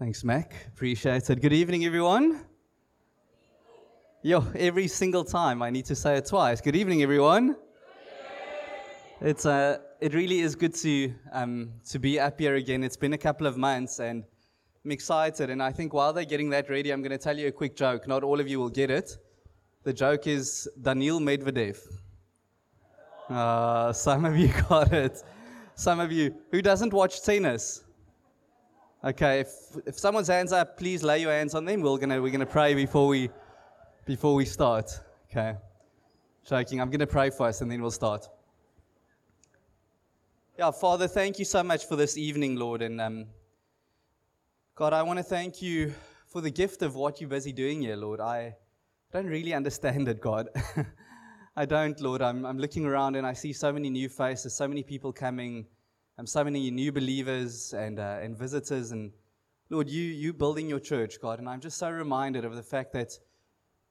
Thanks, Mac. Appreciate it. Good evening, everyone. Yo, every single time I need to say it twice. Good evening, everyone. It's uh, it really is good to um, to be up here again. It's been a couple of months, and I'm excited. And I think while they're getting that ready, I'm going to tell you a quick joke. Not all of you will get it. The joke is Daniil Medvedev. Uh, some of you got it. Some of you who doesn't watch tennis. Okay, if, if someone's hands up, please lay your hands on them. We're gonna we're gonna pray before we before we start. Okay, joking. I'm gonna pray for us and then we'll start. Yeah, Father, thank you so much for this evening, Lord, and um, God, I want to thank you for the gift of what you're busy doing here, Lord. I don't really understand it, God. I don't, Lord. I'm, I'm looking around and I see so many new faces, so many people coming um, so many new believers and, uh, and visitors. And Lord, you, you building your church, God. And I'm just so reminded of the fact that,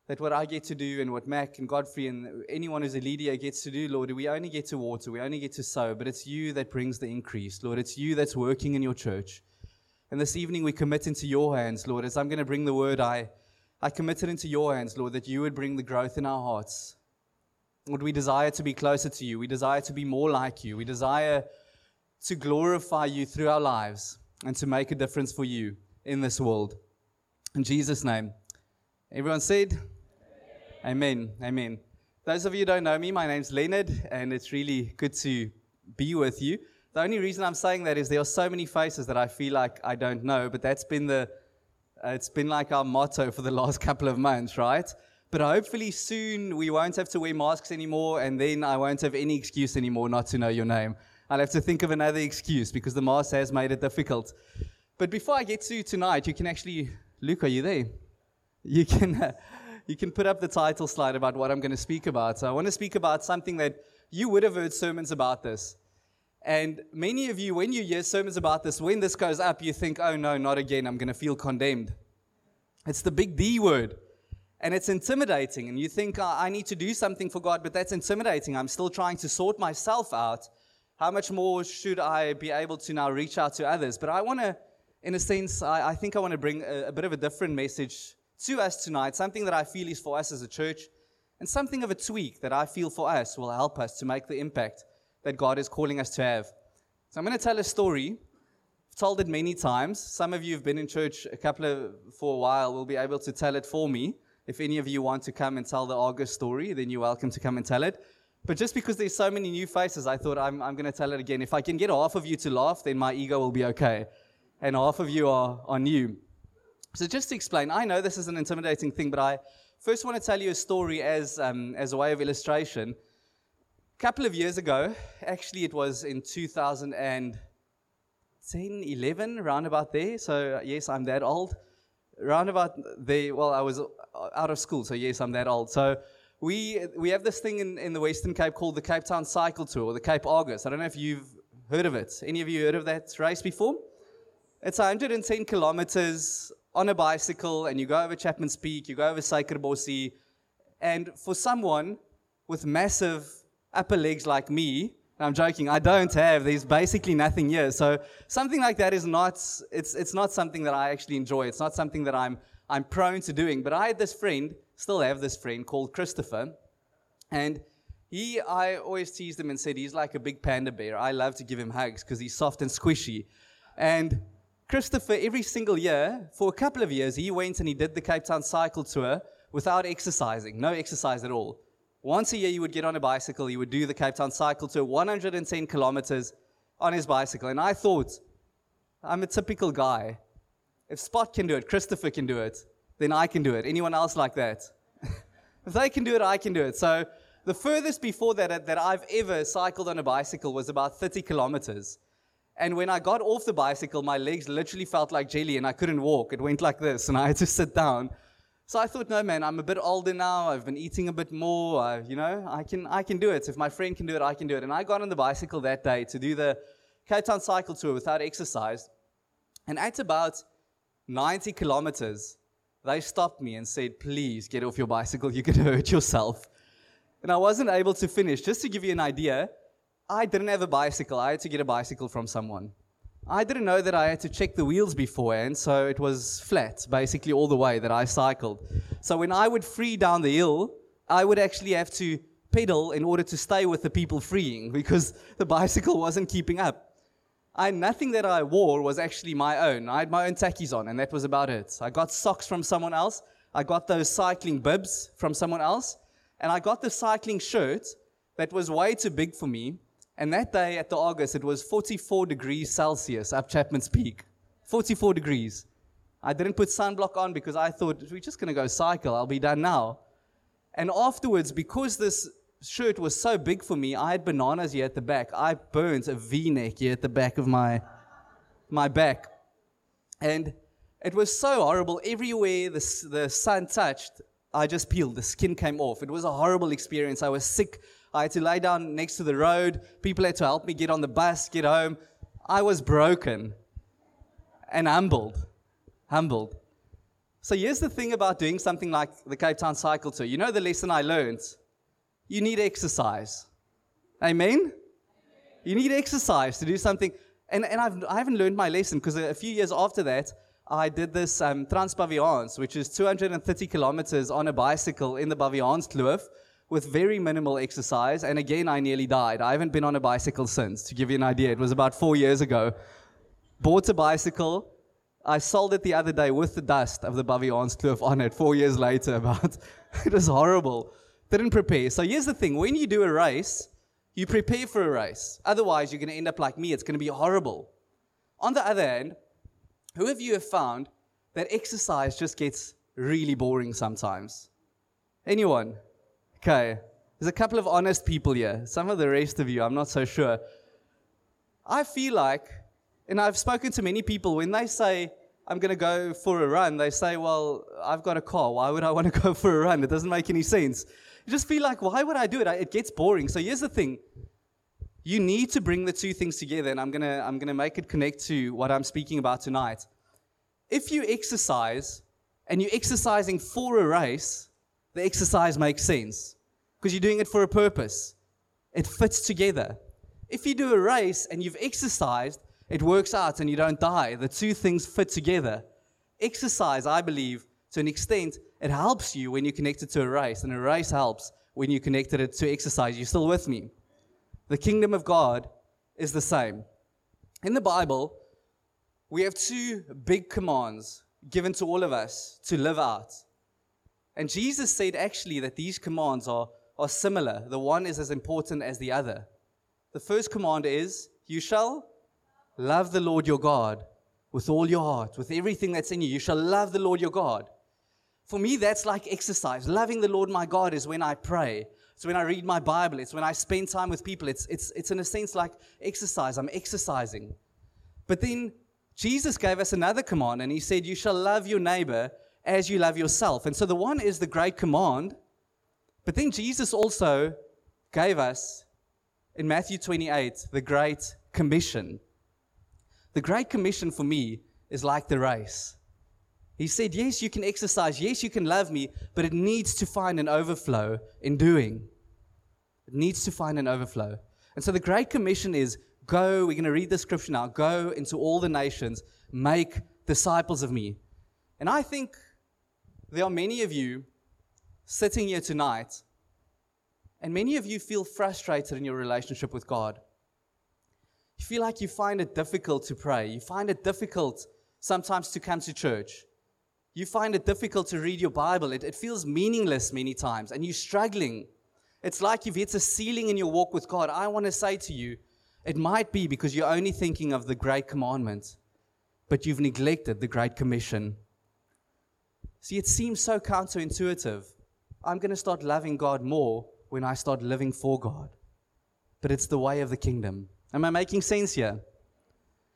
that what I get to do and what Mac and Godfrey and anyone who's a leader gets to do, Lord, we only get to water, we only get to sow, but it's you that brings the increase, Lord. It's you that's working in your church. And this evening we commit into your hands, Lord. As I'm going to bring the word, I, I commit it into your hands, Lord, that you would bring the growth in our hearts. Lord, we desire to be closer to you. We desire to be more like you. We desire to glorify you through our lives and to make a difference for you in this world. In Jesus' name. Everyone said? Amen. Amen. Amen. Those of you who don't know me, my name's Leonard, and it's really good to be with you. The only reason I'm saying that is there are so many faces that I feel like I don't know, but that's been the uh, it's been like our motto for the last couple of months, right? But hopefully soon we won't have to wear masks anymore, and then I won't have any excuse anymore not to know your name. I'll have to think of another excuse because the mask has made it difficult. But before I get to tonight, you can actually, Luke, are you there? You can, uh, you can put up the title slide about what I'm going to speak about. So I want to speak about something that you would have heard sermons about this. And many of you, when you hear sermons about this, when this goes up, you think, oh no, not again, I'm going to feel condemned. It's the big D word. And it's intimidating. And you think, I need to do something for God, but that's intimidating. I'm still trying to sort myself out how much more should I be able to now reach out to others? But I want to, in a sense, I, I think I want to bring a, a, bit of a different message to us tonight, something that I feel is for us as a church, and something of a tweak that I feel for us will help us to make the impact that God is calling us to have. So I'm going to tell a story. I've told it many times. Some of you have been in church a couple of, for a while, will be able to tell it for me. If any of you want to come and tell the Argus story, then you're welcome to come and tell it. But just because there's so many new faces, I thought I'm, I'm going to tell it again. If I can get half of you to laugh, then my ego will be okay. And half of you are, are new. So just to explain, I know this is an intimidating thing, but I first want to tell you a story as, um, as a way of illustration. A couple of years ago, actually it was in 2010, 11, around about there. So yes, I'm that old. Round about there, well, I was out of school, so yes, I'm that old. So we, we have this thing in, in the Western Cape called the Cape Town Cycle Tour, or the Cape Argus. I don't know if you've heard of it. Any of you heard of that race before? It's 110 kilometers on a bicycle, and you go over Chapman's Peak, you go over Suikerbossie, and for someone with massive upper legs like me, I'm joking, I don't have, there's basically nothing here. So something like that is not, it's, it's not something that I actually enjoy. It's not something that I'm, I'm prone to doing. But I had this friend still have this friend called Christopher. And he, I always teased him and said he's like a big panda bear. I love to give him hugs because he's soft and squishy. And Christopher, every single year, for a couple of years, he went and he did the Cape Town cycle tour without exercising, no exercise at all. Once a year, he would get on a bicycle, he would do the Cape Town cycle tour, 110 kilometers on his bicycle. And I thought, I'm a typical guy. If Spot can do it, Christopher can do it then I can do it. Anyone else like that? if they can do it, I can do it. So the furthest before that that I've ever cycled on a bicycle was about 30 kilometers. And when I got off the bicycle, my legs literally felt like jelly and I couldn't walk. It went like this and I had to sit down. So I thought, no, man, I'm a bit older now. I've been eating a bit more. I, you know, I can, I can do it. If my friend can do it, I can do it. And I got on the bicycle that day to do the Cape Town cycle tour without exercise. And at about 90 kilometers, they stopped me and said, Please get off your bicycle, you could hurt yourself. And I wasn't able to finish. Just to give you an idea, I didn't have a bicycle. I had to get a bicycle from someone. I didn't know that I had to check the wheels beforehand, so it was flat basically all the way that I cycled. So when I would free down the hill, I would actually have to pedal in order to stay with the people freeing because the bicycle wasn't keeping up. I, nothing that I wore was actually my own. I had my own tackies on, and that was about it. I got socks from someone else. I got those cycling bibs from someone else. And I got the cycling shirt that was way too big for me. And that day at the Argus, it was 44 degrees Celsius up Chapman's Peak. 44 degrees. I didn't put sunblock on because I thought, we're just going to go cycle. I'll be done now. And afterwards, because this shirt was so big for me, I had bananas here at the back. I burnt a V neck here at the back of my, my back. And it was so horrible. Everywhere the, the sun touched, I just peeled. The skin came off. It was a horrible experience. I was sick I had to lay down next to the road. People had to help me get on the bus, get home. I was broken and humbled. Humbled. So here's the thing about doing something like the Cape Town Cycle Tour. You know the lesson I learned? You need exercise. Amen? You need exercise to do something. And, and I've, I haven't learned my lesson because a few years after that, I did this um, Transbaviaans, which is 230 kilometers on a bicycle in the Baviaanskloof with very minimal exercise. And again, I nearly died. I haven't been on a bicycle since, to give you an idea. It was about four years ago. Bought a bicycle. I sold it the other day with the dust of the Baviaanskloof on it four years later. About it was horrible. Didn't prepare. So here's the thing when you do a race, you prepare for a race. Otherwise, you're going to end up like me. It's going to be horrible. On the other hand, who of you have found that exercise just gets really boring sometimes? Anyone? Okay. There's a couple of honest people here. Some of the rest of you, I'm not so sure. I feel like, and I've spoken to many people, when they say, I'm going to go for a run, they say, Well, I've got a car. Why would I want to go for a run? It doesn't make any sense. You just feel like, Why would I do it? It gets boring. So here's the thing you need to bring the two things together, and I'm going to I'm going to make it connect to what I'm speaking about tonight. If you exercise and you're exercising for a race, the exercise makes sense because you're doing it for a purpose. It fits together. If you do a race and you've exercised, it works out and you don't die. The two things fit together. Exercise, I believe, to an extent, it helps you when you're connected to a race, and a race helps when you're connected to exercise. You're still with me? The kingdom of God is the same. In the Bible, we have two big commands given to all of us to live out. And Jesus said actually that these commands are, are similar. The one is as important as the other. The first command is, You shall love the Lord your God with all your heart, with everything that's in you. You shall love the Lord your God. For me, that's like exercise. Loving the Lord my God is when I pray. It's when I read my Bible. It's when I spend time with people. It's, it's, it's in a sense like exercise. I'm exercising. But then Jesus gave us another command, and He said, You shall love your neighbor as you love yourself. And so the one is the great command, but then Jesus also gave us in Matthew 28 the great commission. The great commission for me is like the race. He said, Yes, you can exercise. Yes, you can love me, but it needs to find an overflow in doing. It needs to find an overflow. And so the Great Commission is go, we're going to read the scripture now, go into all the nations, make disciples of me. And I think there are many of you sitting here tonight, and many of you feel frustrated in your relationship with God. You feel like you find it difficult to pray. You find it difficult sometimes to come to church. You find it difficult to read your Bible. It, it feels meaningless many times, and you're struggling. It's like you've hit a ceiling in your walk with God. I want to say to you, it might be because you're only thinking of the great commandment, but you've neglected the great commission. See, it seems so counterintuitive. I'm going to start loving God more when I start living for God. But it's the way of the kingdom. Am I making sense here?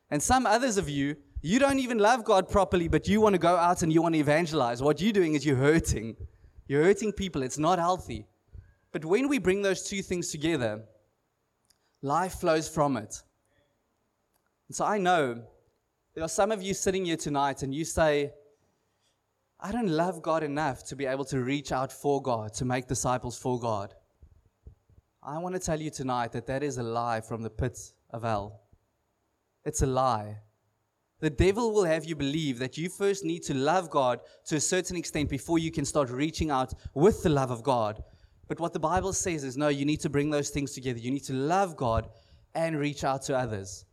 And some others of you, you don't even love God properly, but you want to go out and you want to evangelize. What you're doing is you're hurting. You're hurting people. It's not healthy. But when we bring those two things together, life flows from it. And so I know there are some of you sitting here tonight and you say, I don't love God enough to be able to reach out for God, to make disciples for God. I want to tell you tonight that that is a lie from the pit of hell. It's a lie. The devil will have you believe that you first need to love God to a certain extent before you can start reaching out with the love of God. But what the Bible says is no, you need to bring those things together. You need to love God and reach out to others.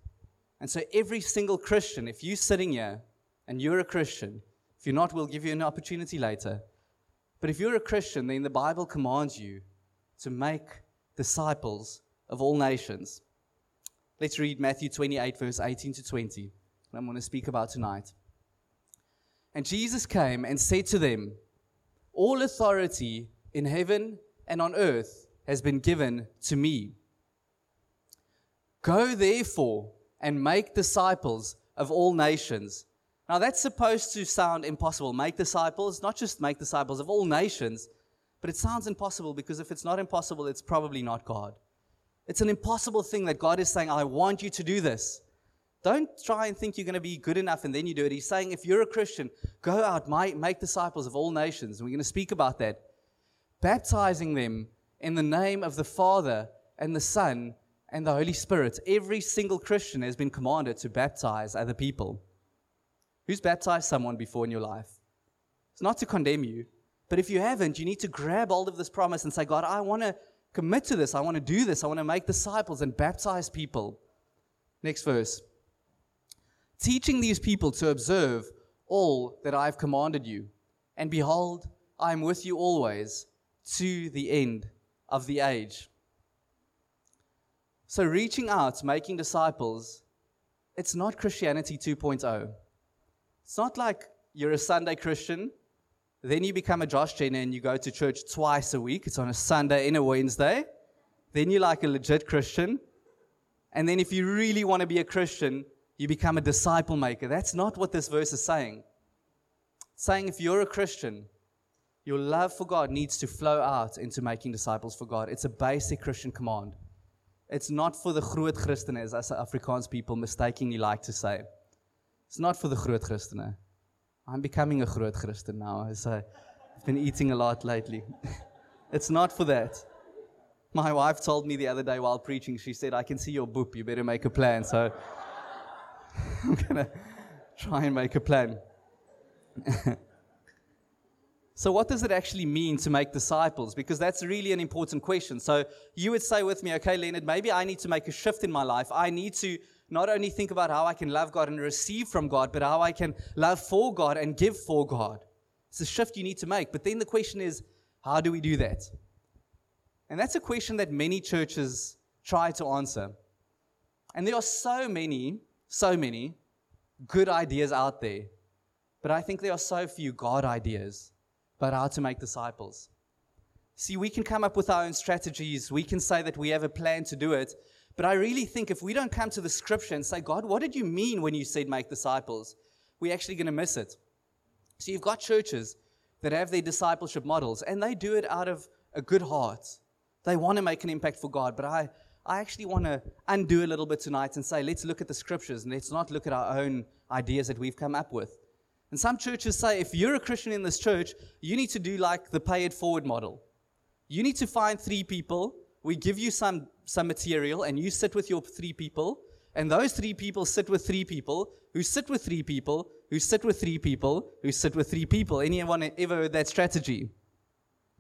And so, every single Christian, if you're sitting here and you're a Christian, if you're not, we'll give you an opportunity later. But if you're a Christian, then the Bible commands you to make disciples of all nations. Let's read Matthew 28, verse 18 to 20. I'm going to speak about tonight. And Jesus came and said to them, All authority in heaven and on earth has been given to me. Go therefore and make disciples of all nations. Now that's supposed to sound impossible. Make disciples, not just make disciples of all nations, but it sounds impossible because if it's not impossible, it's probably not God. It's an impossible thing that God is saying, I want you to do this. Don't try and think you're going to be good enough and then you do it. He's saying, if you're a Christian, go out, make disciples of all nations. And we're going to speak about that. Baptizing them in the name of the Father and the Son and the Holy Spirit. Every single Christian has been commanded to baptize other people. Who's baptized someone before in your life? It's not to condemn you, but if you haven't, you need to grab hold of this promise and say, God, I want to commit to this. I want to do this. I want to make disciples and baptize people. Next verse teaching these people to observe all that I have commanded you. And behold, I am with you always to the end of the age. So, reaching out, making disciples, it's not Christianity 2.0. It's not like you're a Sunday Christian, then you become a Josh Jenner and you go to church twice a week. It's on a Sunday and a Wednesday. Then you're like a legit Christian. And then, if you really want to be a Christian, you become a disciple maker. That's not what this verse is saying. It's saying if you're a Christian, your love for God needs to flow out into making disciples for God. It's a basic Christian command. It's not for the groot Christene, as Afrikaans people mistakenly like to say. It's not for the groot Christene. I'm becoming a groot Christian now, so I've been eating a lot lately. it's not for that. My wife told me the other day while preaching, she said, I can see your boop, you better make a plan. So I'm going to try and make a plan. so, what does it actually mean to make disciples? Because that's really an important question. So, you would say with me, okay, Leonard, maybe I need to make a shift in my life. I need to not only think about how I can love God and receive from God, but how I can love for God and give for God. It's a shift you need to make. But then the question is, how do we do that? And that's a question that many churches try to answer. And there are so many so many good ideas out there, but I think there are so few God ideas about how to make disciples. See, we can come up with our own strategies, we can say that we have a plan to do it, but I really think if we don't come to the scripture and say, God, what did you mean when you said make disciples? We're actually going to miss it. So you've got churches that have their discipleship models, and they do it out of a good heart. They want to make an impact for God, but I, I actually want to undo a little bit tonight and say, let's look at the scriptures and let's not look at our own ideas that we've come up with. And some churches say, if you're a Christian in this church, you need to do like the pay it forward model. You need to find three people. We give you some, some material, and you sit with your three people. And those three people sit with three people, who sit with three people, who sit with three people, who sit with three people. Anyone ever heard that strategy?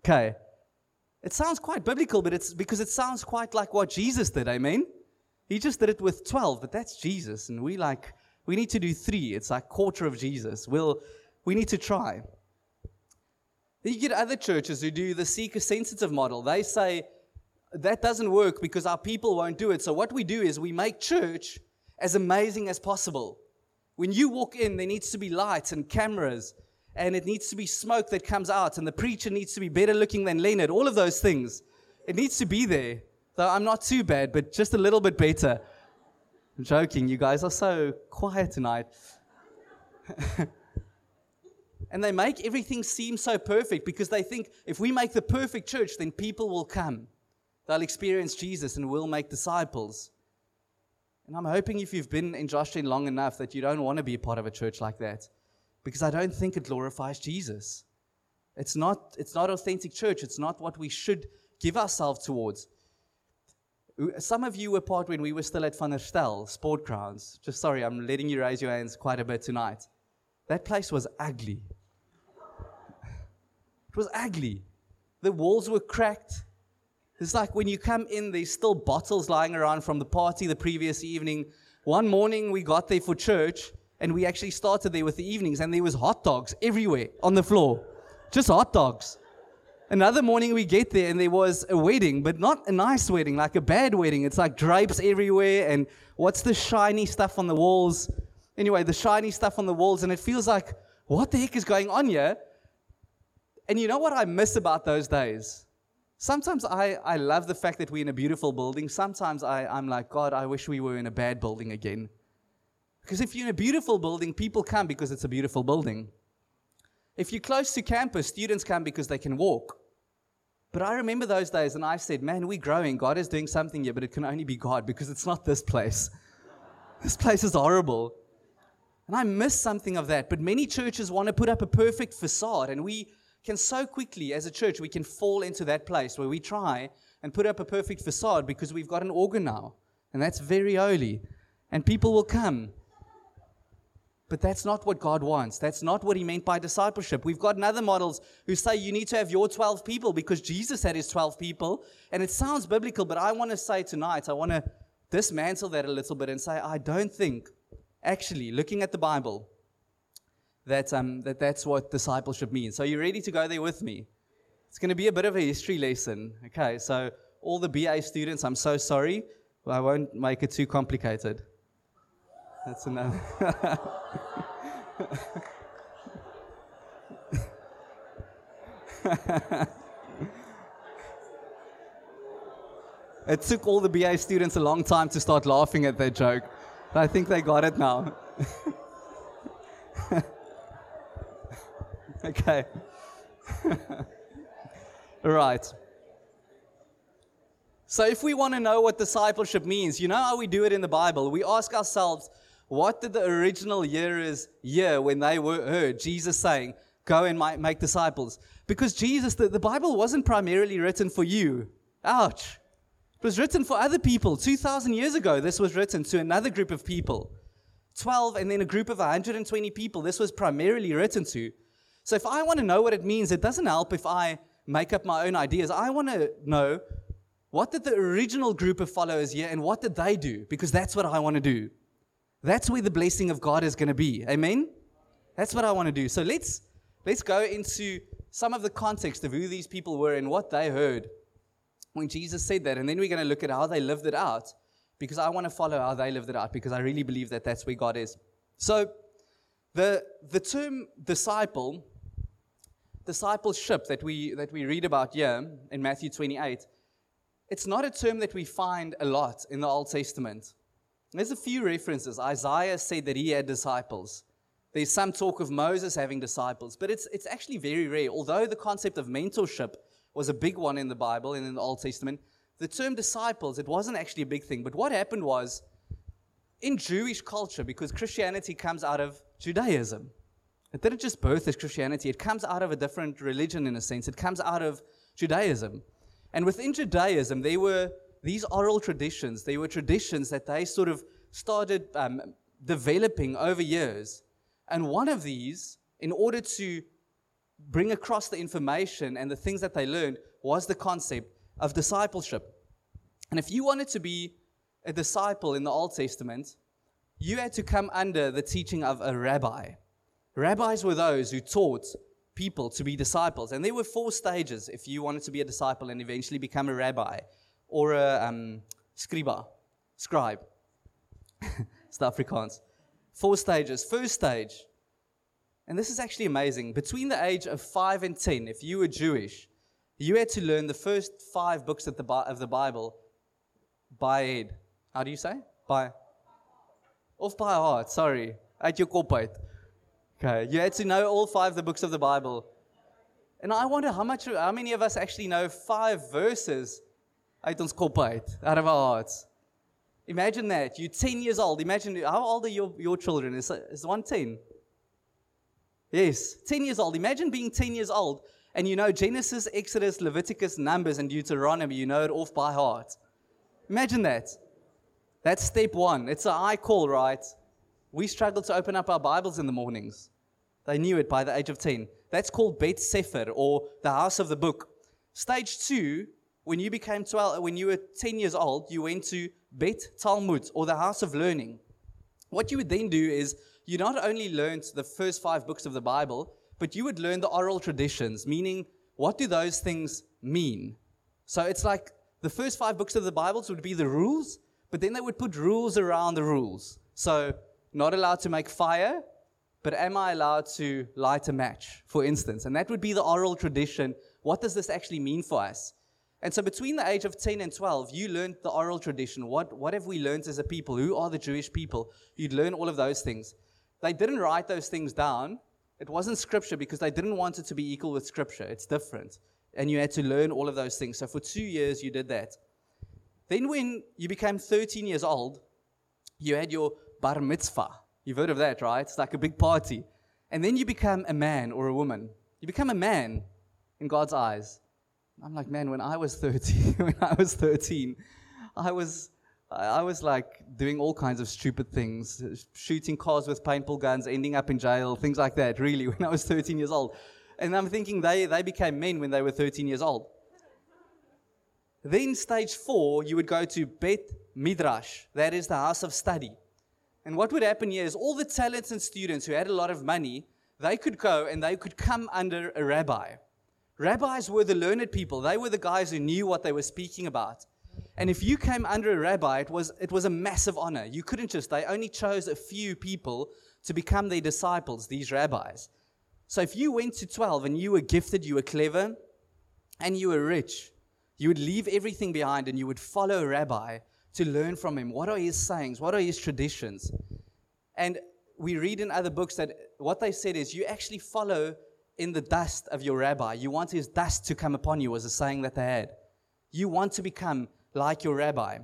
Okay. It sounds quite biblical, but it's because it sounds quite like what Jesus did, I mean, He just did it with 12, but that's Jesus. And we like, we need to do three. It's like quarter of Jesus. We'll, we need to try. Then you get other churches who do the seeker sensitive model. They say that doesn't work because our people won't do it. So what we do is we make church as amazing as possible. When you walk in, there needs to be lights and cameras and it needs to be smoke that comes out, and the preacher needs to be better looking than Leonard, all of those things. It needs to be there. Though I'm not too bad, but just a little bit better. I'm joking, you guys are so quiet tonight. and they make everything seem so perfect because they think if we make the perfect church, then people will come. They'll experience Jesus and we'll make disciples. And I'm hoping if you've been in Josh long enough that you don't want to be a part of a church like that because I don't think it glorifies Jesus. It's not, it's not authentic church. It's not what we should give ourselves towards. Some of you were part when we were still at Van der Stel Sport Grounds. Just sorry, I'm letting you raise your hands quite a bit tonight. That place was ugly. It was ugly. The walls were cracked. It's like when you come in, there's still bottles lying around from the party the previous evening. One morning we got there for church, and we actually started there with the evenings, and there was hot dogs everywhere on the floor. Just hot dogs. Another morning we get there and there was a wedding, but not a nice wedding, like a bad wedding. It's like drapes everywhere and what's the shiny stuff on the walls? Anyway, the shiny stuff on the walls, and it feels like, what the heck is going on here? And you know what I miss about those days? Sometimes I, I love the fact that we're in a beautiful building. Sometimes I, I'm like, God, I wish we were in a bad building again. Because if you're in a beautiful building, people come because it's a beautiful building. If you're close to campus, students come because they can walk. But I remember those days and I said, man, we're growing. God is doing something here, but it can only be God because it's not this place. This place is horrible. And I miss something of that. But many churches want to put up a perfect facade. And we can so quickly, as a church, we can fall into that place where we try and put up a perfect facade because we've got an organ now. And that's very holy. And people will come. But that's not what God wants. That's not what He meant by discipleship. We've got other models who say you need to have your 12 people because Jesus had His 12 people. And it sounds biblical, but I want to say tonight, I want to dismantle that a little bit and say, I don't think, actually, looking at the Bible, that, um, that that's what discipleship means. So, are you ready to go there with me? It's going to be a bit of a history lesson. Okay, so all the BA students, I'm so sorry. I won't make it too complicated. That's enough. it took all the BA students a long time to start laughing at that joke. But I think they got it now. okay. right. So, if we want to know what discipleship means, you know how we do it in the Bible? We ask ourselves, what did the original hearers hear when they were heard Jesus saying, Go and make disciples? Because Jesus, the, the Bible wasn't primarily written for you. Ouch. It was written for other people. 2,000 years ago, this was written to another group of people. 12 and then a group of 120 people, this was primarily written to. So if I want to know what it means, it doesn't help if I make up my own ideas. I want to know what did the original group of followers hear and what did they do? Because that's what I want to do. That's where the blessing of God is going to be. Amen? That's what I want to do. So let's, let's go into some of the context of who these people were and what they heard when Jesus said that. And then we're going to look at how they lived it out because I want to follow how they lived it out because I really believe that that's where God is. So the, the term disciple, discipleship that we, that we read about here in Matthew 28, it's not a term that we find a lot in the Old Testament. There's a few references. Isaiah said that he had disciples. There's some talk of Moses having disciples, but it's, it's actually very rare. Although the concept of mentorship was a big one in the Bible and in the Old Testament, the term disciples, it wasn't actually a big thing. But what happened was, in Jewish culture, because Christianity comes out of Judaism, it didn't just birth as Christianity, it comes out of a different religion in a sense. It comes out of Judaism. And within Judaism, there were these oral traditions, they were traditions that they sort of started um, developing over years. And one of these, in order to bring across the information and the things that they learned, was the concept of discipleship. And if you wanted to be a disciple in the Old Testament, you had to come under the teaching of a rabbi. Rabbis were those who taught people to be disciples. And there were four stages if you wanted to be a disciple and eventually become a rabbi or a um, scriba, scribe. it's the Afrikaans. Four stages. First stage, and this is actually amazing. Between the age of 5 and 10, if you were Jewish, you had to learn the first five books of the, of the Bible by head. How do you say? By. Off by heart, sorry. At your kop Okay, you had to know all five of the books of the Bible. And I wonder how much, how many of us actually know five verses uit ons kop uit, out of our hearts. Imagine that. You're 10 years old. Imagine, how old are your, your children? Is, is one 10? Yes, 10 years old. Imagine being 10 years old and you know Genesis, Exodus, Leviticus, Numbers, and Deuteronomy. You know it off by heart. Imagine that. That's step one. It's an I call, right? We struggle to open up our Bibles in the mornings. They knew it by the age of 10. That's called Bet Sefer or the house of the book. Stage two, when you became 12, when you were 10 years old, you went to Bet Talmud or the house of learning. What you would then do is you not only learned the first five books of the Bible, but you would learn the oral traditions, meaning what do those things mean? So it's like the first five books of the Bibles would be the rules, but then they would put rules around the rules. So, not allowed to make fire, but am I allowed to light a match, for instance? And that would be the oral tradition. What does this actually mean for us? And so, between the age of 10 and 12, you learned the oral tradition. What, what have we learned as a people? Who are the Jewish people? You'd learn all of those things. They didn't write those things down. It wasn't scripture because they didn't want it to be equal with scripture. It's different. And you had to learn all of those things. So, for two years, you did that. Then, when you became 13 years old, you had your bar mitzvah. You've heard of that, right? It's like a big party. And then you become a man or a woman. You become a man in God's eyes. I'm like, man, when I was 13, when I was 13, I was, I was like doing all kinds of stupid things, shooting cars with paintball guns, ending up in jail, things like that, really, when I was 13 years old. And I'm thinking they, they became men when they were 13 years old. Then, stage four, you would go to Bet Midrash, that is the house of study. And what would happen here is all the talents and students who had a lot of money, they could go and they could come under a rabbi. Rabbis were the learned people. They were the guys who knew what they were speaking about. And if you came under a rabbi, it was, it was a massive honor. You couldn't just, they only chose a few people to become their disciples, these rabbis. So if you went to 12 and you were gifted, you were clever, and you were rich, you would leave everything behind and you would follow a rabbi to learn from him. What are his sayings? What are his traditions? And we read in other books that what they said is you actually follow in the dust of your rabbi. You want his dust to come upon you, was a saying that they had. You want to become like your rabbi.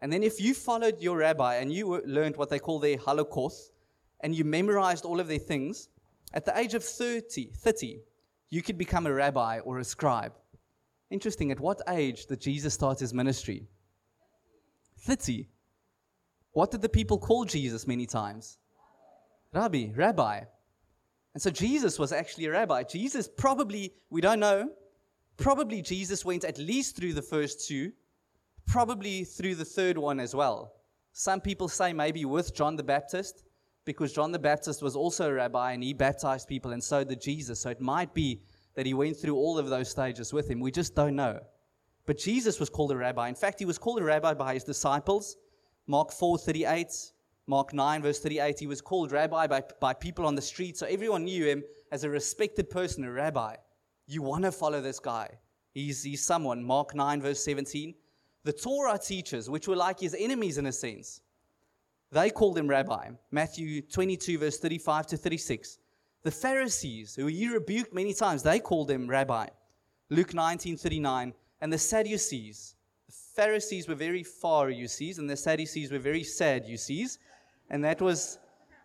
And then if you followed your rabbi and you learned what they call their holocaust, and you memorized all of their things, at the age of 30, 30, you could become a rabbi or a scribe. Interesting, at what age did Jesus start his ministry? 30. What did the people call Jesus many times? Rabbi, rabbi. And so Jesus was actually a rabbi. Jesus probably, we don't know, probably Jesus went at least through the first two, probably through the third one as well. Some people say maybe with John the Baptist, because John the Baptist was also a rabbi and he baptized people, and so did Jesus. So it might be that he went through all of those stages with him. We just don't know. But Jesus was called a rabbi. In fact, he was called a rabbi by his disciples. Mark 4 38, Mark 9, verse 38, he was called rabbi by, by people on the street, so everyone knew him as a respected person, a rabbi. You want to follow this guy. He's, he's someone. Mark 9, verse 17. The Torah teachers, which were like his enemies in a sense, they called him rabbi. Matthew 22, verse 35 to 36. The Pharisees, who he rebuked many times, they called him rabbi. Luke 19, 39. And the Sadducees, the Pharisees were very far, you see, and the Sadducees were very sad, you see. And that was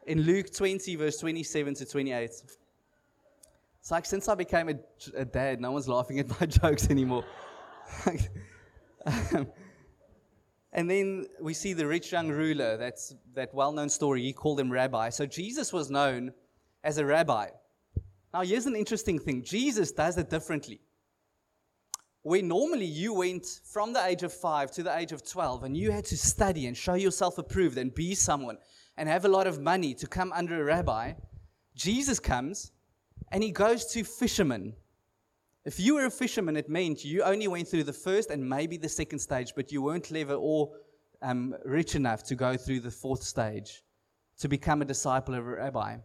in Luke 20, verse 27 to 28. It's like since I became a, a dad, no one's laughing at my jokes anymore. and then we see the rich young ruler, that's that well known story. He called him rabbi. So Jesus was known as a rabbi. Now, here's an interesting thing Jesus does it differently. Where normally you went from the age of five to the age of 12 and you had to study and show yourself approved and be someone and have a lot of money to come under a rabbi, Jesus comes and he goes to fishermen. If you were a fisherman, it meant you only went through the first and maybe the second stage, but you weren't clever or um, rich enough to go through the fourth stage to become a disciple of a rabbi.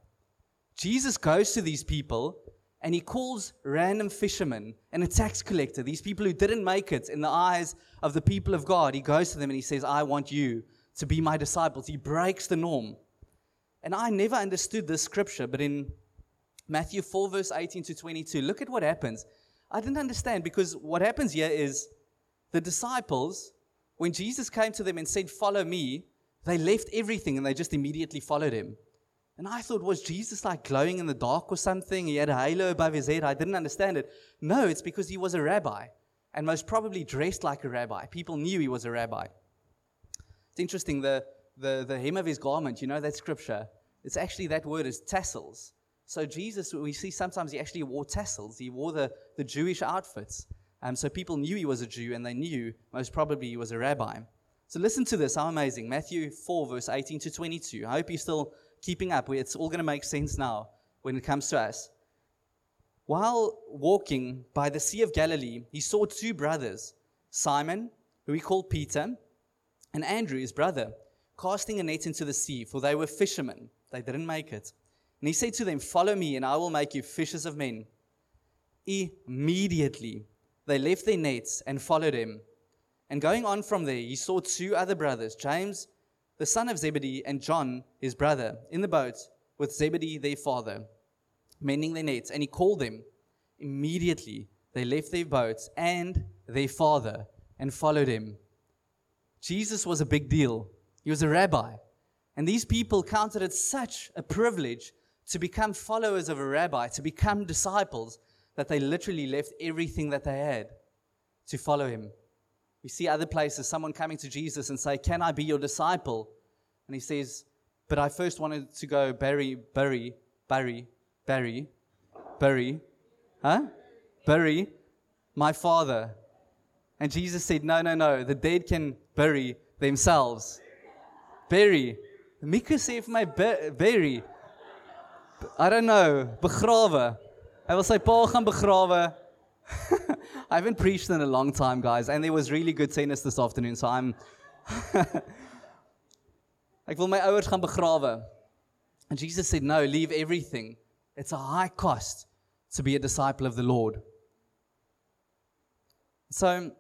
Jesus goes to these people and he calls random fishermen and a tax collector, these people who didn't make it in the eyes of the people of God. He goes to them and he says, I want you to be my disciples. He breaks the norm. And I never understood this scripture, but in Matthew 4, verse 18 to 22, look at what happens. I didn't understand because what happens here is the disciples, when Jesus came to them and said, Follow me, they left everything and they just immediately followed him. And I thought, was Jesus like glowing in the dark or something? He had a halo above his head. I didn't understand it. No, it's because he was a rabbi. and most probably dressed like a rabbi. People knew he was a rabbi. It's interesting, the, the, the hem of his garment, you know that scripture? It's actually that word is tassels. So Jesus, we see sometimes he actually wore tassels. He wore the, the Jewish outfits. Um, so people knew he was a Jew, and they knew most probably he was a rabbi. So listen to this, how amazing. Matthew 4, verse 18 to 22. I hope you're still keeping up. It's all going to make sense now when it comes to us. While walking by the Sea of Galilee, he saw two brothers, Simon, who he called Peter, and Andrew, his brother, casting a net into the sea, for they were fishermen. They didn't make it. And he said to them, Follow me, and I will make you fishers of men. Immediately they left their nets and followed him. And going on from there, he saw two other brothers, James, the son of Zebedee, and John, his brother, in the boat with Zebedee, their father, mending their nets. And he called them. Immediately they left their boats and their father and followed him. Jesus was a big deal. He was a rabbi. And these people counted it such a privilege to become followers of a rabbi, to become disciples, that they literally left everything that they had to follow him. We see other places someone coming to Jesus and say, Can I be your disciple? And he says, But I first wanted to go bury, bury, bury, bury, bury, huh? Bury my father. And Jesus said, No, no, no. The dead can bury themselves. Bury. Mika sê vir my bury. I don't know, begrawe. Hy wil sy pa gaan begrawe. I haven't preached in a long time, guys, and there was really good tennis this afternoon, so I'm Ek wil my ouers gaan begrawe. And Jesus said, "No, leave everything. It's a high cost to be a disciple of the Lord." So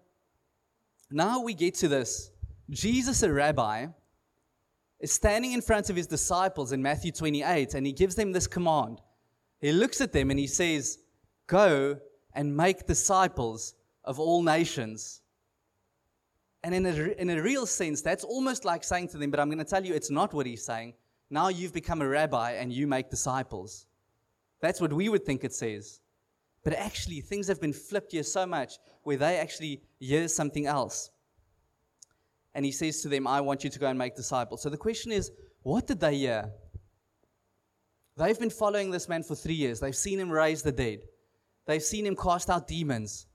now we get to this. Jesus, a rabbi, is standing in front of his disciples in Matthew 28 and he gives them this command. He looks at them and he says, Go and make disciples of all nations. And in a, in a real sense, that's almost like saying to them, But I'm going to tell you it's not what he's saying. Now you've become a rabbi and you make disciples. That's what we would think it says. But actually, things have been flipped here so much where they actually hear something else and he says to them, I want you to go and make disciples. So the question is, what did they hear? They've been following this man for three years. They've seen him raise the dead, they've seen him cast out demons.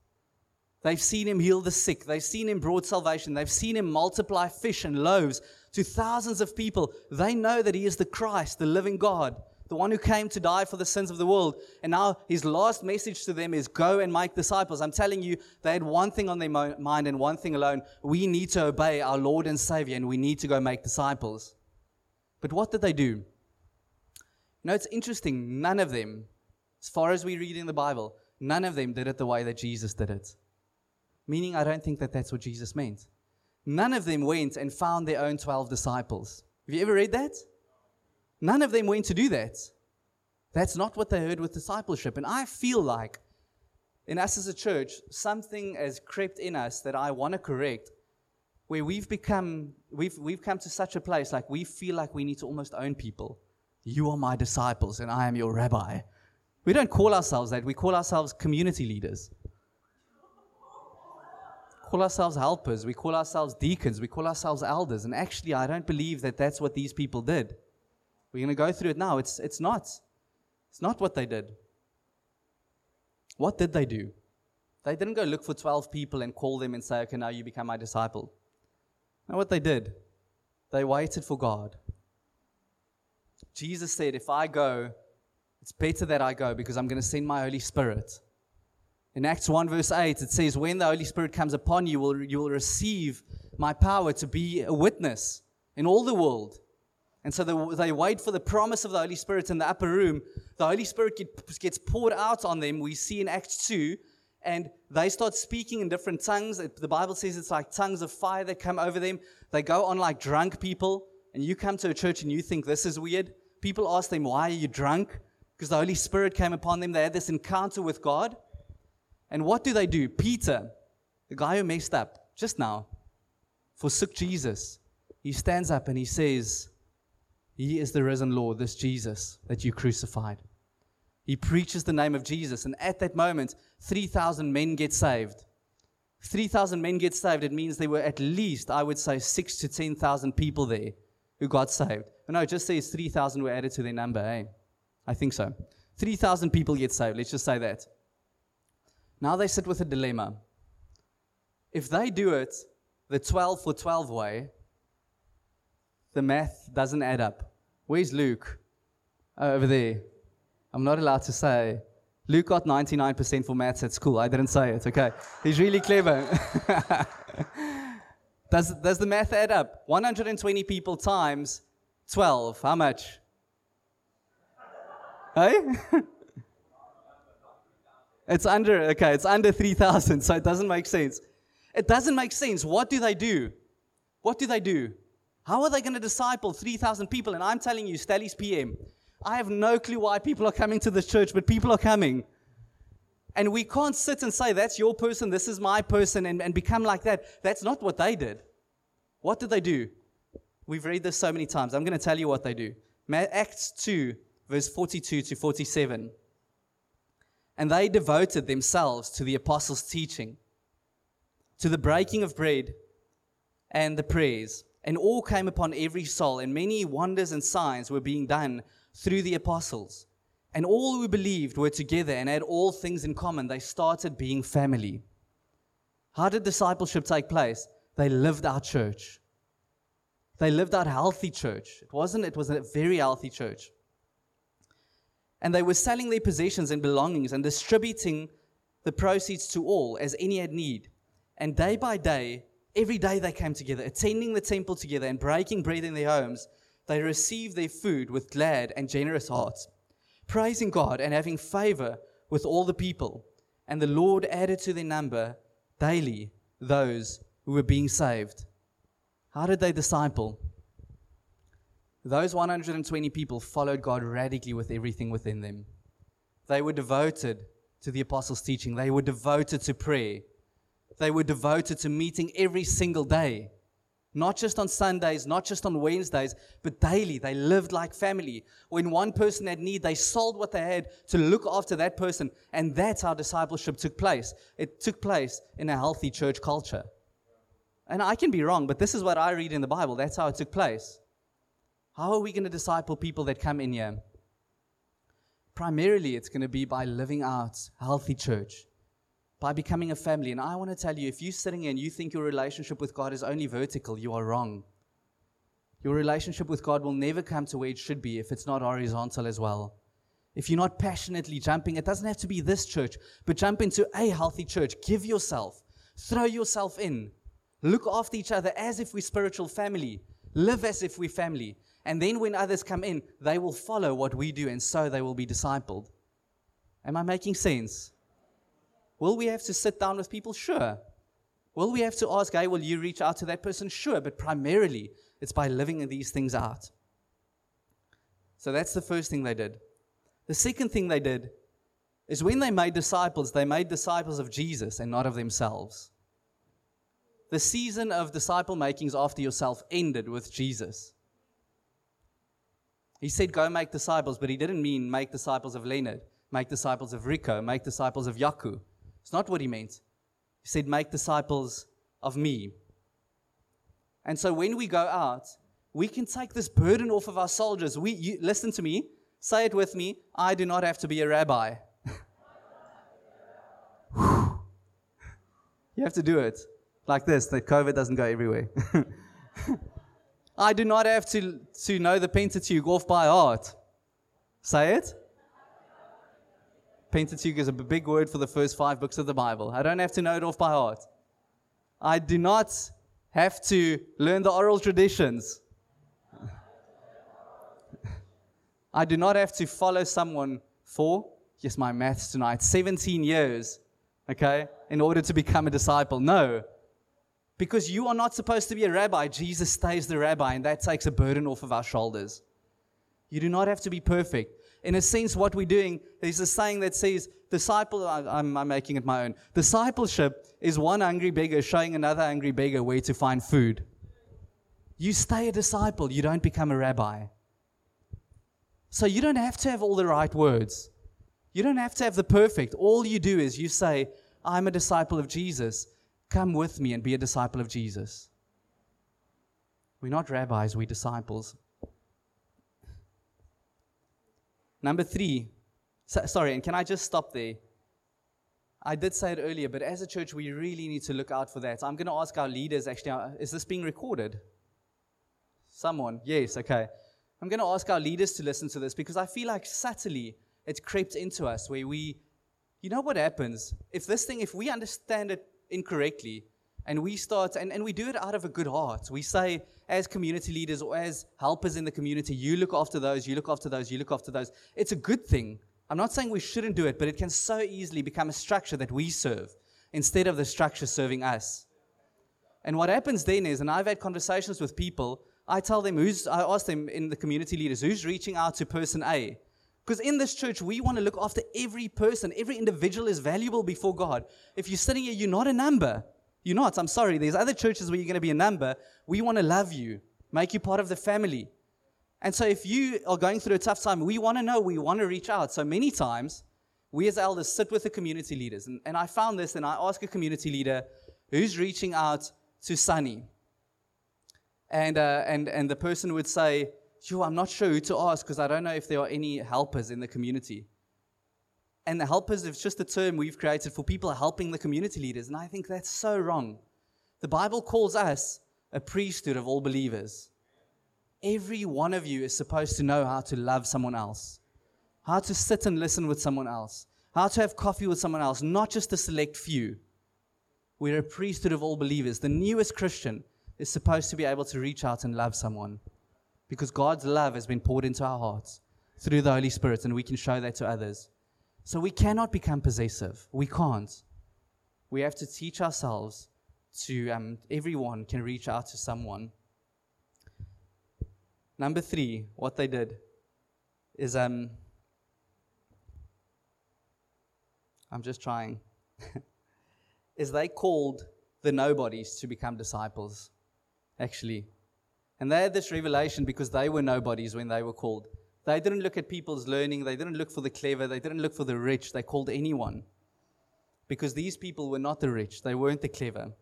They've seen him heal the sick. They've seen him brought salvation. They've seen him multiply fish and loaves to thousands of people. They know that he is the Christ, the living God the one who came to die for the sins of the world. And now his last message to them is go and make disciples. I'm telling you, they had one thing on their mind and one thing alone. We need to obey our Lord and Savior and we need to go make disciples. But what did they do? You know, it's interesting. None of them, as far as we read in the Bible, none of them did it the way that Jesus did it. Meaning, I don't think that that's what Jesus meant. None of them went and found their own 12 disciples. Have you ever read that? None of them went to do that. That's not what they heard with discipleship. And I feel like in us as a church, something has crept in us that I want to correct, where we've become, we've, we've come to such a place like we feel like we need to almost own people. You are my disciples and I am your rabbi. We don't call ourselves that, we call ourselves community leaders. Call ourselves helpers, we call ourselves deacons, we call ourselves elders. And actually, I don't believe that that's what these people did. We're going to go through it now. It's, it's not. It's not what they did. What did they do? They didn't go look for 12 people and call them and say, okay, now you become my disciple. Now, what they did, they waited for God. Jesus said, if I go, it's better that I go because I'm going to send my Holy Spirit. In Acts 1, verse 8, it says, When the Holy Spirit comes upon you, you will, you will receive my power to be a witness in all the world. And so they, wait for the promise of the Holy Spirit in the upper room. The Holy Spirit get, gets poured out on them. We see in Acts 2, and they start speaking in different tongues. The Bible says it's like tongues of fire that come over them. They go on like drunk people. And you come to a church and you think this is weird. People ask them, Why are you drunk? Because the Holy Spirit came upon them. They had this encounter with God. And what do they do? Peter, the guy who messed up just now, forsook Jesus. He stands up and he says, he is the risen Lord, this Jesus that you crucified. He preaches the name of Jesus, and at that moment, 3,000 men get saved. 3,000 men get saved, it means there were at least, I would say, six to 10,000 people there who got saved. No, it just says 3,000 were added to their number, eh? I think so. 3,000 people get saved, let's just say that. Now they sit with a dilemma. If they do it the 12 for 12 way, the math doesn't add up. Where's Luke? Oh, over there. I'm not allowed to say. Luke got 99% for maths at school. I didn't say it, okay? He's really clever. does, does the math add up? 120 people times 12. How much? Hey? it's under, okay, it's under 3,000, so it doesn't make sense. It doesn't make sense. What do they do? What do they do? How are they going to disciple 3,000 people? And I'm telling you, Stellies PM, I have no clue why people are coming to this church, but people are coming. And we can't sit and say, that's your person, this is my person, and, and become like that. That's not what they did. What did they do? We've read this so many times. I'm going to tell you what they do. Acts 2, verse 42 to 47. And they devoted themselves to the apostles' teaching, to the breaking of bread and the prayers. And all came upon every soul, and many wonders and signs were being done through the apostles. And all who believed were together and had all things in common. They started being family. How did discipleship take place? They lived out church. They lived out healthy church. It wasn't, it was a very healthy church. And they were selling their possessions and belongings and distributing the proceeds to all as any had need. And day by day, every day they came together, attending the temple together and breaking bread in their homes they received their food with glad and generous hearts, praising God and having favor with all the people. And the Lord added to their number daily those who were being saved. How did they disciple? Those 120 people followed God radically with everything within them. They were devoted to the apostles' teaching, they were devoted to prayer, they were devoted to meeting every single day. Not just on Sundays, not just on Wednesdays, but daily. They lived like family. When one person had need, they sold what they had to look after that person. And that's how discipleship took place. It took place in a healthy church culture. And I can be wrong, but this is what I read in the Bible. That's how it took place. How are we going to disciple people that come in here? Primarily, it's going to be by living out a healthy church by becoming a family. And I want to tell you if you're sitting here and you think your relationship with God is only vertical, you are wrong. Your relationship with God will never come to where it should be if it's not horizontal as well. If you're not passionately jumping, it doesn't have to be this church, but jump into a healthy church. Give yourself, throw yourself in, look after each other as if we're spiritual family, live as if we're family. And then when others come in, they will follow what we do, and so they will be discipled. Am I making sense? Will we have to sit down with people? Sure. Will we have to ask, hey, will you reach out to that person? Sure. But primarily, it's by living these things out. So that's the first thing they did. The second thing they did is when they made disciples, they made disciples of Jesus and not of themselves. The season of disciple makings after yourself ended with Jesus. He said, Go make disciples, but he didn't mean make disciples of Leonard, make disciples of Rico, make disciples of Yaku. It's not what he meant. He said, Make disciples of me. And so when we go out, we can take this burden off of our soldiers. We, you, listen to me, say it with me I do not have to be a rabbi. you have to do it like this, that COVID doesn't go everywhere. I do not have to, to know the Pentateuch off by heart. Say it. Pentateuch is a big word for the first five books of the Bible. I don't have to know it off by heart. I do not have to learn the oral traditions. I do not have to follow someone for, yes, my maths tonight, 17 years, okay, in order to become a disciple. No. Because you are not supposed to be a rabbi. Jesus stays the rabbi, and that takes a burden off of our shoulders. You do not have to be perfect in a sense, what we're doing, there's a saying that says, disciple, I'm, I'm making it my own. Discipleship is one hungry beggar showing another hungry beggar where to find food. You stay a disciple, you don't become a rabbi. So you don't have to have all the right words. You don't have to have the perfect. All you do is you say, I'm a disciple of Jesus. Come with me and be a disciple of Jesus. We're not rabbis, we're disciples. Number three, so, sorry, and can I just stop there? I did say it earlier, but as a church, we really need to look out for that. I'm going to ask our leaders actually, uh, is this being recorded? Someone? Yes, okay. I'm going to ask our leaders to listen to this because I feel like subtly it's crept into us where we, you know what happens? If this thing, if we understand it incorrectly, and we start, and, and we do it out of a good heart. We say, as community leaders or as helpers in the community, you look after those, you look after those, you look after those. It's a good thing. I'm not saying we shouldn't do it, but it can so easily become a structure that we serve instead of the structure serving us. And what happens then is, and I've had conversations with people, I tell them who's, I ask them in the community leaders, who's reaching out to person A? Because in this church, we want to look after every person. Every individual is valuable before God. If you're sitting here, you're not a number. You're not. I'm sorry. There's other churches where you're going to be a number. We want to love you, make you part of the family. And so if you are going through a tough time, we want to know, we want to reach out. So many times, we as elders sit with the community leaders. And, and I found this, and I ask a community leader who's reaching out to Sunny. And, uh, and, and the person would say, Yo, I'm not sure who to ask because I don't know if there are any helpers in the community. And the helpers is just a term we've created for people helping the community leaders. And I think that's so wrong. The Bible calls us a priesthood of all believers. Every one of you is supposed to know how to love someone else, how to sit and listen with someone else, how to have coffee with someone else, not just a select few. We're a priesthood of all believers. The newest Christian is supposed to be able to reach out and love someone because God's love has been poured into our hearts through the Holy Spirit, and we can show that to others. So we cannot become possessive. We can't. We have to teach ourselves to, um, everyone can reach out to someone. Number three, what they did is, um, I'm just trying, is they called the nobodies to become disciples, actually. And they had this revelation because they were nobodies when they were called. They didn't look at people's learning. They didn't look for the clever. They didn't look for the rich. They called anyone. Because these people were not the rich. They weren't the clever.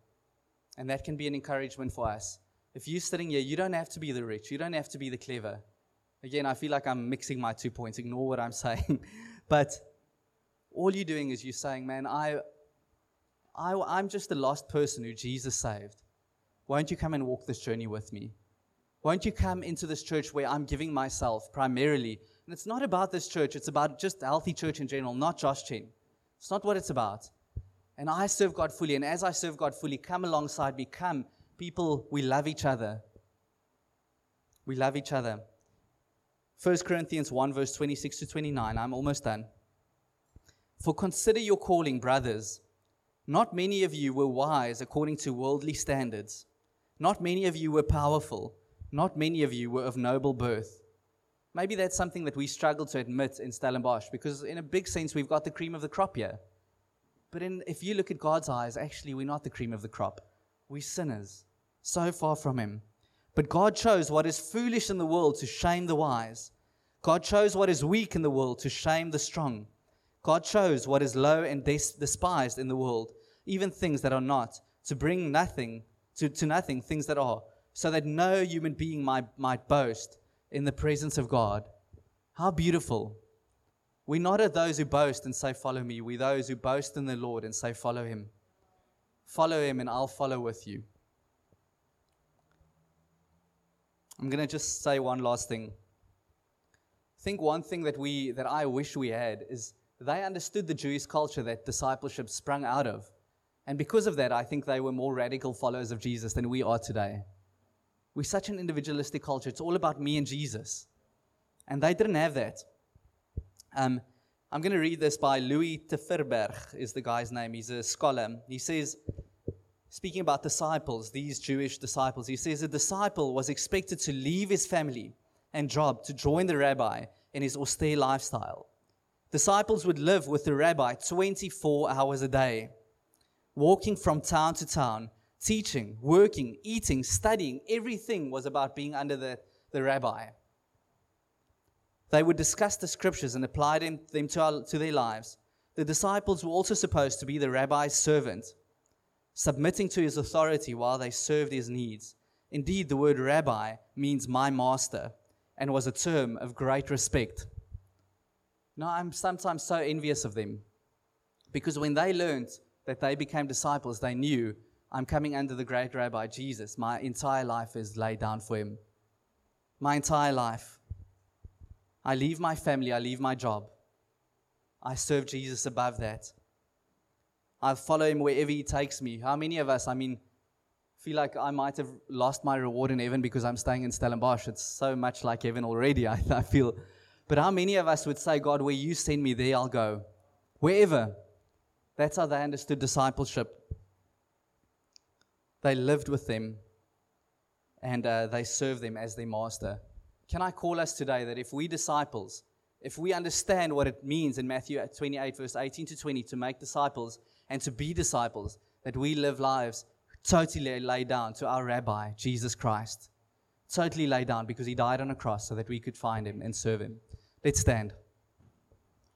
And that can be an encouragement for us. If you're sitting here, you don't have to be the rich. You don't have to be the clever. Again, I feel like I'm mixing my two points. Ignore what I'm saying. but all you're doing is you're saying, man, I, I, I'm just the lost person who Jesus saved. Won't you come and walk this journey with me? Won't you come into this church where I'm giving myself primarily? And it's not about this church, it's about just healthy church in general, not Josh Gen. It's not what it's about. And I serve God fully. And as I serve God fully, come alongside me. Come, people, we love each other. We love each other. 1 Corinthians 1, verse 26 to 29. I'm almost done. For consider your calling, brothers. Not many of you were wise according to worldly standards. Not many of you were powerful. Not many of you were of noble birth. Maybe that's something that we struggle to admit in Stellenbosch because, in a big sense, we've got the cream of the crop here. But in, if you look at God's eyes, actually, we're not the cream of the crop. We're sinners, so far from Him. But God chose what is foolish in the world to shame the wise. God chose what is weak in the world to shame the strong. God chose what is low and des- despised in the world, even things that are not, to bring nothing to, to nothing things that are, so that no human being might, might boast in the presence of God. How beautiful. We're not of those who boast and say, Follow me. We're those who boast in the Lord and say, Follow him. Follow him, and I'll follow with you. I'm going to just say one last thing. I think one thing that, we, that I wish we had is they understood the Jewish culture that discipleship sprung out of. And because of that, I think they were more radical followers of Jesus than we are today. We're such an individualistic culture. It's all about me and Jesus. And they didn't have that. Um, I'm going to read this by Louis Tverberg, is the guy's name. He's a scholar. He says, speaking about disciples, these Jewish disciples, he says a disciple was expected to leave his family and job to join the rabbi in his austere lifestyle. Disciples would live with the rabbi 24 hours a day, walking from town to town, teaching, working, eating, studying, everything was about being under the, the rabbi. They would discuss the scriptures and apply them, them to, our, to their lives. The disciples were also supposed to be the rabbi's servant. submitting to his authority while they served his needs. Indeed, the word rabbi means my master and was a term of great respect. Now, I'm sometimes so envious of them because when they learned that they became disciples, they knew I'm coming under the great rabbi Jesus. My entire life is laid down for him. My entire life. I leave my family, I leave my job. I serve Jesus above that. I follow him wherever he takes me. How many of us, I mean, feel like I might have lost my reward in heaven because I'm staying in Stellenbosch? It's so much like heaven already, I, I feel. But how many of us would say, God, where you send me, there I'll go? Wherever. That's how they understood discipleship. They lived with them and uh, they served them as their master. Can I call us today that if we disciples, if we understand what it means in Matthew 28, verse 18 to 20, to make disciples and to be disciples, that we live lives totally laid down to our rabbi, Jesus Christ. Totally laid down because he died on a cross so that we could find him and serve him. Let's stand.